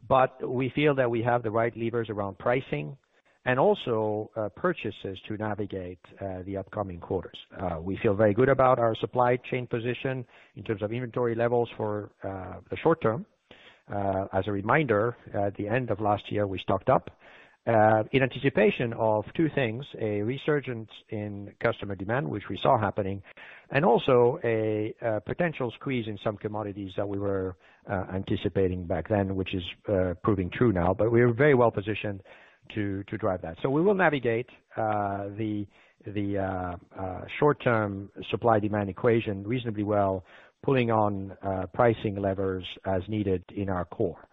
but we feel that we have the right levers around pricing and also uh, purchases to navigate uh, the upcoming quarters. Uh, we feel very good about our supply chain position in terms of inventory levels for the short term. As a reminder, at the end of last year, we stocked up Uh, in anticipation of two things, a resurgence in customer demand, which we saw happening, and also a potential squeeze in some commodities that we were uh, anticipating back then, which is uh, proving true now. But We are very well positioned to drive that. So we will navigate uh the short-term supply-demand equation reasonably well, pulling on pricing levers as needed in our core.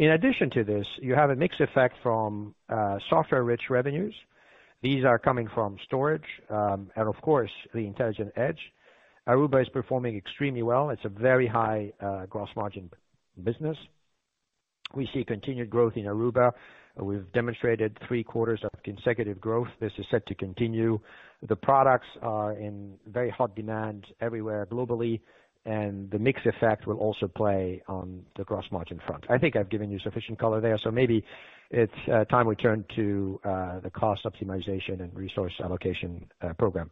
In addition to this, you have a mix effect from uh, software-rich revenues. These are coming from storage, um, and of course, the Intelligent Edge. Aruba is performing extremely well. It's a very high uh, gross margin business. We see continued growth in Aruba. We've demonstrated three quarters of consecutive growth. This is set to continue. The products are in very hot demand everywhere globally, and the mix effect will also play on the gross margin front. I think I've given you sufficient color there, so maybe it's uh, time we turn to uh, the cost optimization and resource allocation uh, program.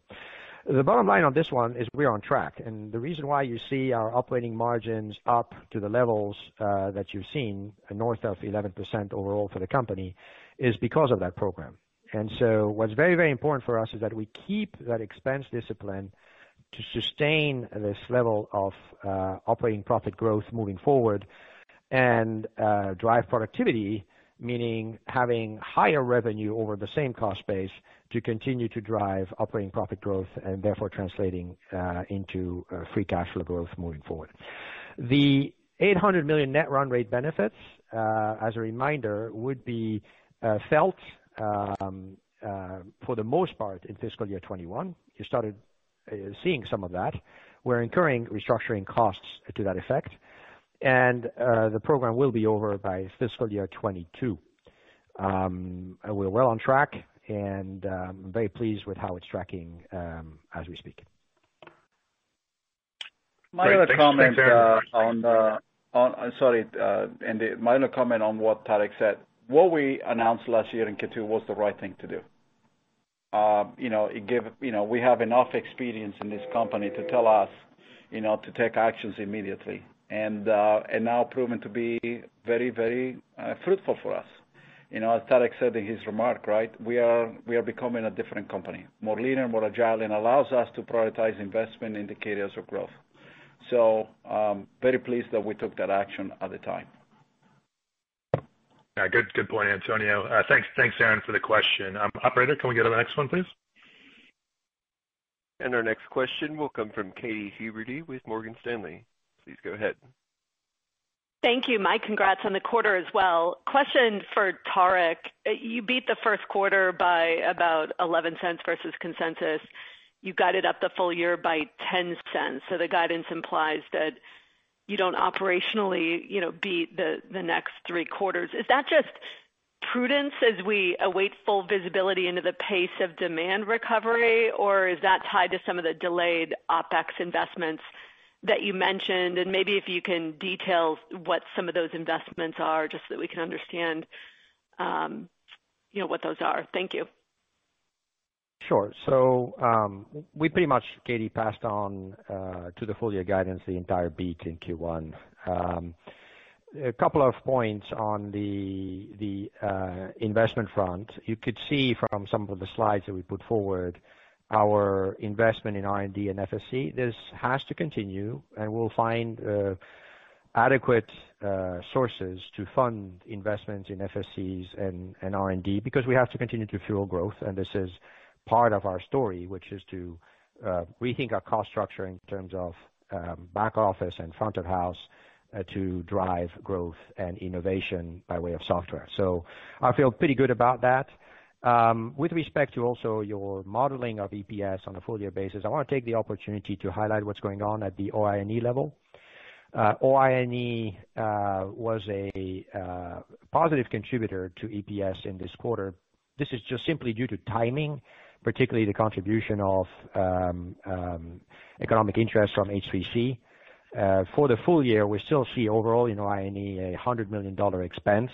The bottom line on this one is we're on track, and the reason why you see our operating margins up to the levels that you've seen, north of 11% overall for the company, is because of that program. And so what's very, very important for us is that we keep that expense discipline to sustain this level of uh, operating profit growth moving forward and uh, drive productivity, meaning having higher revenue over the same cost base to continue to drive operating profit growth and therefore translating uh, into free cash flow growth moving forward. The 800 million net run rate benefits, as a reminder, would be felt um, for the most part in fiscal year 2021. You started Uh, seeing some of that. We're incurring restructuring costs to that effect, and uh, the program will be over by fiscal year 2022. Um, we're well on track, and um, I'm very pleased with how it's tracking um, as we speak.
My other comment uh on what Tarek said. What we announced last year in Q2 was the right thing to do. You know, we have enough experience in this company to tell us you know, to take actions immediately, and uh and now proven to be very very uh fruitful for us. You know, as Tarek said in his remark, right? we are we are becoming a different company, more leaner, more agile, and allows us to prioritize investment in the areas of growth. So um very pleased that we took that action at the time.
Yeah, good good point, Antonio. Uh, thanks, thanks, Aaron, for the question. Um, operator, can we go to the next one, please?
And our next question will come from Katy Huberty with Morgan Stanley. Please go ahead.
Thank you. My congrats on the quarter as well. Question for Tarek. Uh, you beat the first quarter by about $0.11 versus consensus. You guided up the full year by $0.10. So the guidance implies that you don't operationally you know, beat the next three quarters. Is that just prudence as we await full visibility into the pace of demand recovery, or is that tied to some of the delayed OpEx investments that you mentioned? And maybe if you can detail what some of those investments are, just so that we can understand um, you know, what those are. Thank you.
Sure. So um we pretty much, Katy, passed on uh, to the full year guidance the entire beat in Q1. Um, a couple of points on the uh, investment front. You could see from some of the slides that we put forward our investment in R&D and FSC. This has to continue, and we'll find uh, adequate sources to fund investments in FSCs and R&D because we have to continue to fuel growth, and this is part of our story, which is to uh, rethink our cost structure in terms of um, back office and front of house uh, to drive growth and innovation by way of software. So I feel pretty good about that. Um, with respect to also your modeling of EPS on a full year basis, I want to take the opportunity to highlight what's going on at the OI&E level. Uh, OI&E was a positive contributor to EPS in this quarter. This is just simply due to timing, particularly the contribution of um, um, economic interest from H3C. Uh, for the full year, we still see overall in OI&E a $100 million expense.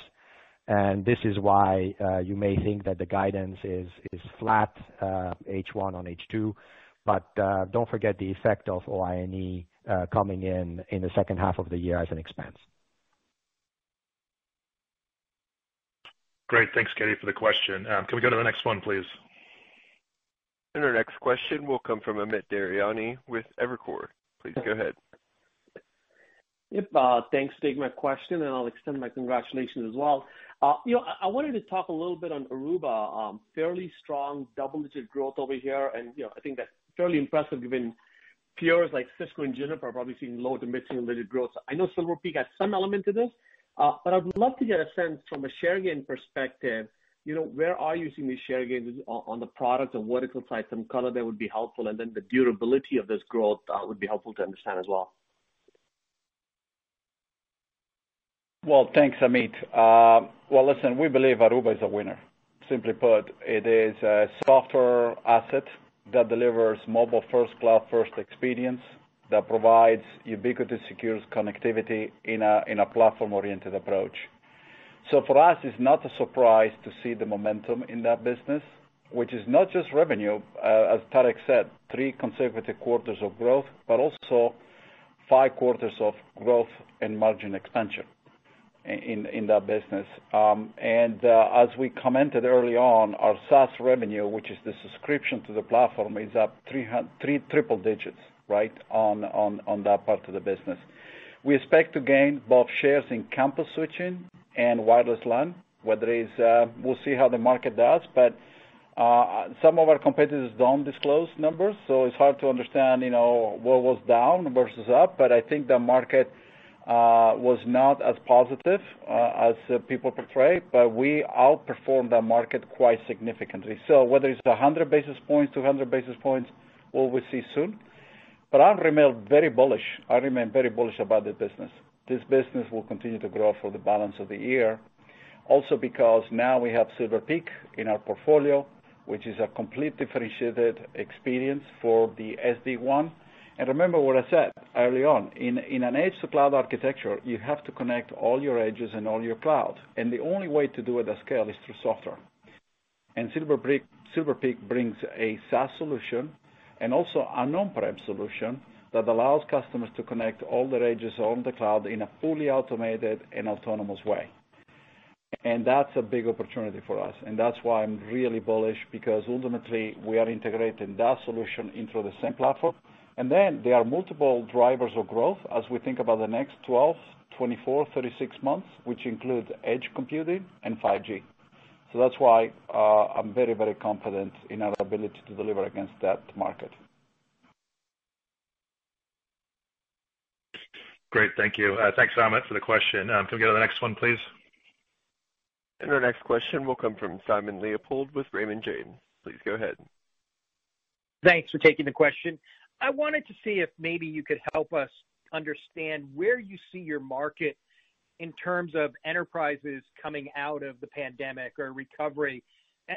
And this is why uh, you may think that the guidance is flat uh, H1 on H2. Don't forget the effect of OI&E coming in in the second half of the year as an expense.
Great. Thanks, Katy, for the question. Um, can we go to the next one, please?
Our next question will come from Amit Daryanani with Evercore. Please go ahead.
Yep. Uh, thanks for taking my question, and I'll extend my congratulations as well. Uh, you know, I wanted to talk a little bit on Aruba. Um, fairly strong double-digit growth over here, and you know, I think that's fairly impressive given peers like Cisco and Juniper are probably seeing low to mid-single digit growth. I know Silver Peak has some element to this. Uh, but I'd love to get a sense from a share gain perspective, where are you seeing these share gains on the product and vertical side? Some color there would be helpful, and then the durability of this growth uh, would be helpful to understand as well.
Well, thanks, Amit. Uh, well, listen, we believe Aruba is a winner. Simply put, it is a software asset that delivers mobile first, cloud first experience that provides ubiquitous, secure connectivity in a in a platform-oriented approach. So for us, it's not a surprise to see the momentum in that business, which is not just revenue, uh, as Tarek said, three consecutive quarters of growth, but also five quarters of growth and margin expansion in that business. Um, and uh, as we commented early on, our SaaS revenue, which is the subscription to the platform, is up triple digits right, on on that part of the business. We expect to gain both shares in campus switching and wireless LAN. Whether it's, uh, we'll see how the market does, but uh, some of our competitors don't disclose numbers, so it's hard to understand you know, what was down versus up. But I think the market uh, was not as positive as people portray, but we outperformed the market quite significantly. So whether it's 100 basis points, 200 basis points, we will see soon. But I remain very bullish. I remain very bullish about the business. This business will continue to grow for the balance of the year. Also because now we have Silver Peak in our portfolio, which is a complete differentiated experience for the SD-WAN. Remember what I said early on, in an edge-to-cloud architecture, you have to connect all your edges and all your cloud, and the only way to do it at scale is through software. Silver Peak brings a SaaS solution and also an on-prem solution that allows customers to connect all their edges on the cloud in a fully automated and autonomous way. And that's a big opportunity for us, and that's why I'm really bullish, because ultimately, we are integrating that solution into the same platform. And then there are multiple drivers of growth as we think about the next 12, 24, 36 months, which include edge computing and 5G. So that's why uh, I'm very, very confident in our ability to deliver against that market.
Great. Thank you. Uh, thanks, Amit, for the question. Um, can we go to the next one, please?
And our next question will come from Simon Leopold with Raymond James. Please go ahead.
Thanks for taking the question. I wanted to see if maybe you could help us understand where you see your market in terms of enterprises coming out of the pandemic or recovery.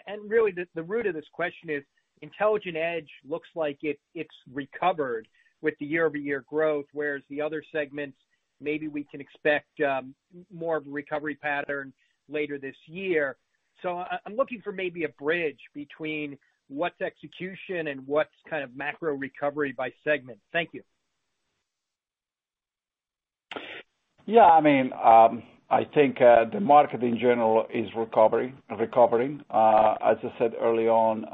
And really, the root of this question is Intelligent Edge looks like it's recovered with the year-over-year growth, whereas the other segments, maybe we can expect um, more of a recovery pattern later this year. So uh, I'm looking for maybe a bridge between what's execution and what's kind of macro recovery by segment. Thank you.
Yeah, I mean um I think uh, the market in general is recovering. recovering. As I said early on,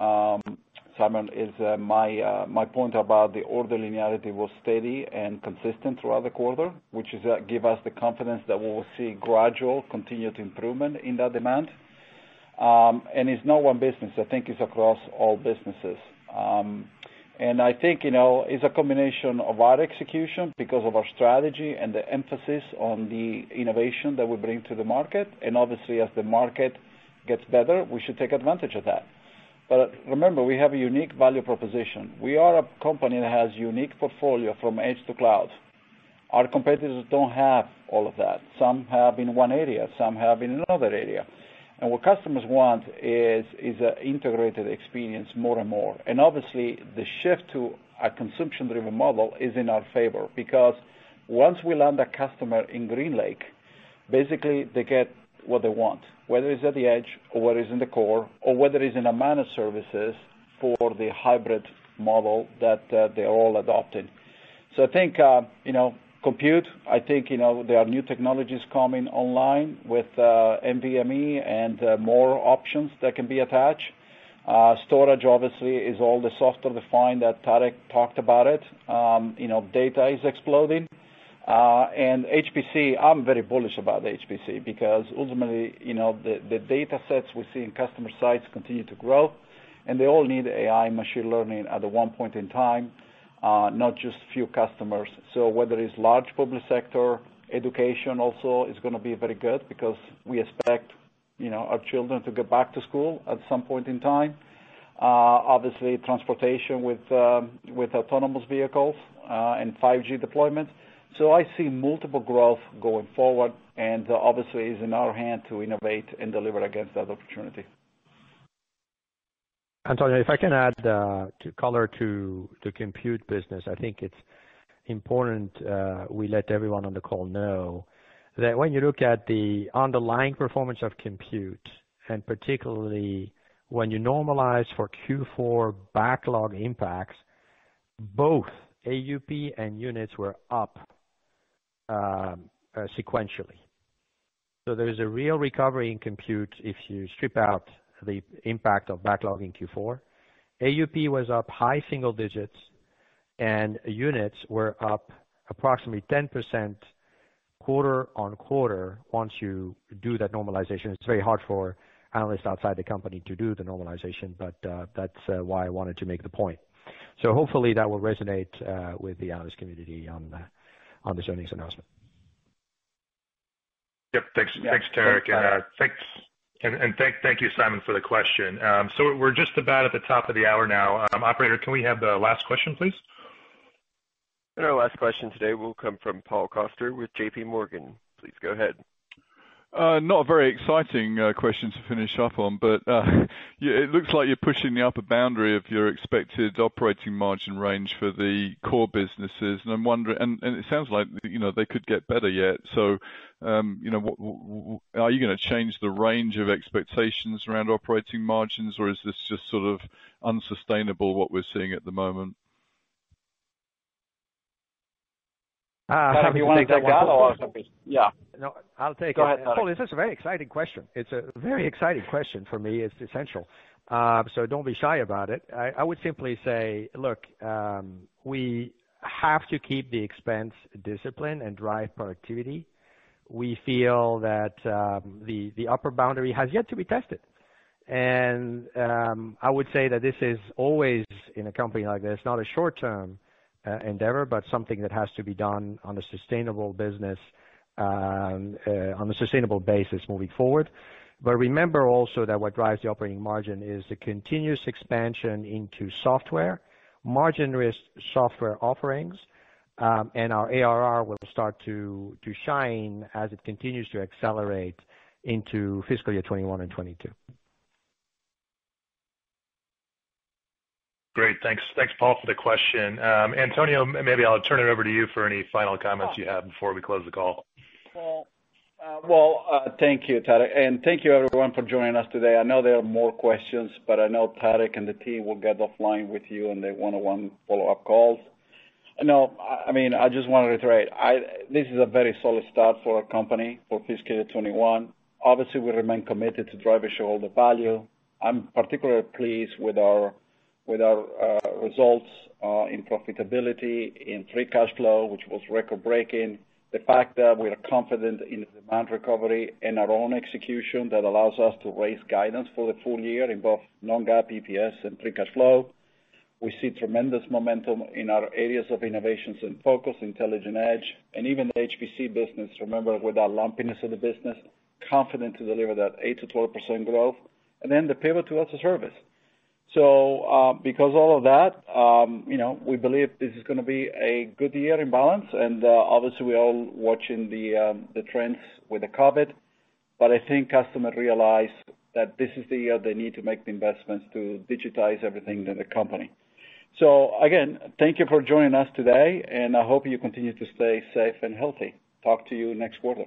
um, Simon, is my my point about the order linearity was steady and consistent throughout the quarter, which is give us the confidence that we will see gradual continued improvement in that demand. Um and it's not one business. I think it's across all businesses. Um and I think you know, it's a combination of our execution because of our strategy and the emphasis on the innovation that we bring to the market. And obviously, as the market gets better, we should take advantage of that. But remember, we have a unique value proposition. We are a company that has unique portfolio from edge to cloud. Our competitors don't have all of that. Some have in one area, some have in another area. And what customers want is is an integrated experience more and more. And obviously, the shift to a consumption-driven model is in our favor because once we land a customer in GreenLake, basically they get what they want, whether it's at the edge or whether it's in the core, or whether it's in a managed services for the hybrid model that uh, they're all adopting. So I think, uh, you know, compute, I think you know, there are new technologies coming online with uh, NVMe and more options that can be attached. Storage, obviously, is all the software-defined that Tarek talked about it. Um, you know, data is exploding. Uh, HPC, I'm very bullish about HPC because ultimately, you know, the data sets we see in customer sites continue to grow, and they all need AI machine learning at one point in time, uh, not just few customers. So whether it's large public sector, education also is going to be very good because we expect you know our children to get back to school at some point in time. Uh, obviously, transportation with um, with autonomous vehicles, and 5G deployment. I see multiple growth going forward, and uh, obviously it's in our hand to innovate and deliver against that opportunity.
Antonio, if I can add uh, color to the compute business, I think it's important uh, we let everyone on the call know that when you look at the underlying performance of compute, and particularly when you normalize for Q4 backlog impacts, both AUP and units were up Um, uh, sequentially. So there's a real recovery in compute if you strip out the impact of backlog in Q4. AUP was up high single digits, and units were up approximately 10% quarter-on-quarter once you do that normalization. It's very hard for analysts outside the company to do the normalization, but uh, that's uh, why I wanted to make the point. So hopefully that will resonate with the analyst community on this earnings announcement.
Yep. Thanks, Tarek. And thanks and thank thank you, Simon, for the question. Um so we're just about at the top of the hour now. Operator, can we have the last question, please?
And our last question today will come from Paul Coster with JPMorgan. Please go ahead.
Uh, not a very exciting uh, question to finish up on, but uh, it looks like you're pushing the upper boundary of your expected operating margin range for the core businesses. And I'm wondering, and it sounds like you know, they could get better yet. So um you know, are you to change the range of expectations around operating margins, or is this just sort of unsustainable what we're seeing at the moment?
Uh, Tarek, you want to take that or Yeah.
No, I'll take it.
Go ahead, Tarek.
Paul, this is a very exciting question. It's a very exciting question for me. It's essential. Uh, so don't be shy about it. I would simply say, look, um, we have to keep the expense discipline and drive productivity. We feel that um, the upper boundary has yet to be tested. And um, I would say that this is always, in a company like this, not a short-term Uh, endeavor, but something that has to be done on a sustainable business, um, uh, on a sustainable basis moving forward. But remember also that what drives the operating margin is the continuous expansion into software, margin-rich software offerings, um, and our ARR will start to to shine as it continues to accelerate into fiscal year 2021 and 2022.
Great. Thanks, Thanks, Paul, for the question. Um, Antonio, maybe I'll turn it over to you for any final comments you have before we close the call.
Uh, well, uh, thank you, Tarek. And thank you everyone for joining us today. I know there are more questions, but I know Tarek and the team will get offline with you on the one-on-one follow-up calls. No, I mean, I just want to reiterate, this is a very solid start for our company for fiscal year 2021. Obviously, we remain committed to driving shareholder value. I'm particularly pleased with our Uh, results uh, in profitability, in free cash flow, which was record-breaking. The fact that we are confident in the demand recovery and our own execution that allows us to raise guidance for the full year in both non-GAAP EPS and free cash flow. We see tremendous momentum in our areas of innovations and focus, Intelligent Edge, and even the HPC business. Remember, with our lumpiness of the business, confident to deliver that 8%-12% growth. And then the pivot to as-a-service. Uh, because all of that, um, you know, we believe this is to be a good year in balance, and uh, obviously we're all watching the um the trends with the COVID, but I think customers realize that this is the year they need to make the investments to digitize everything in the company. So again, thank you for joining us today, and I hope you continue to stay safe and healthy. Talk to you next quarter.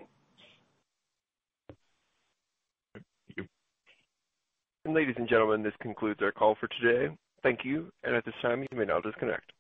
Ladies and gentlemen, this concludes our call for today. Thank you, and at this time, you may now disconnect.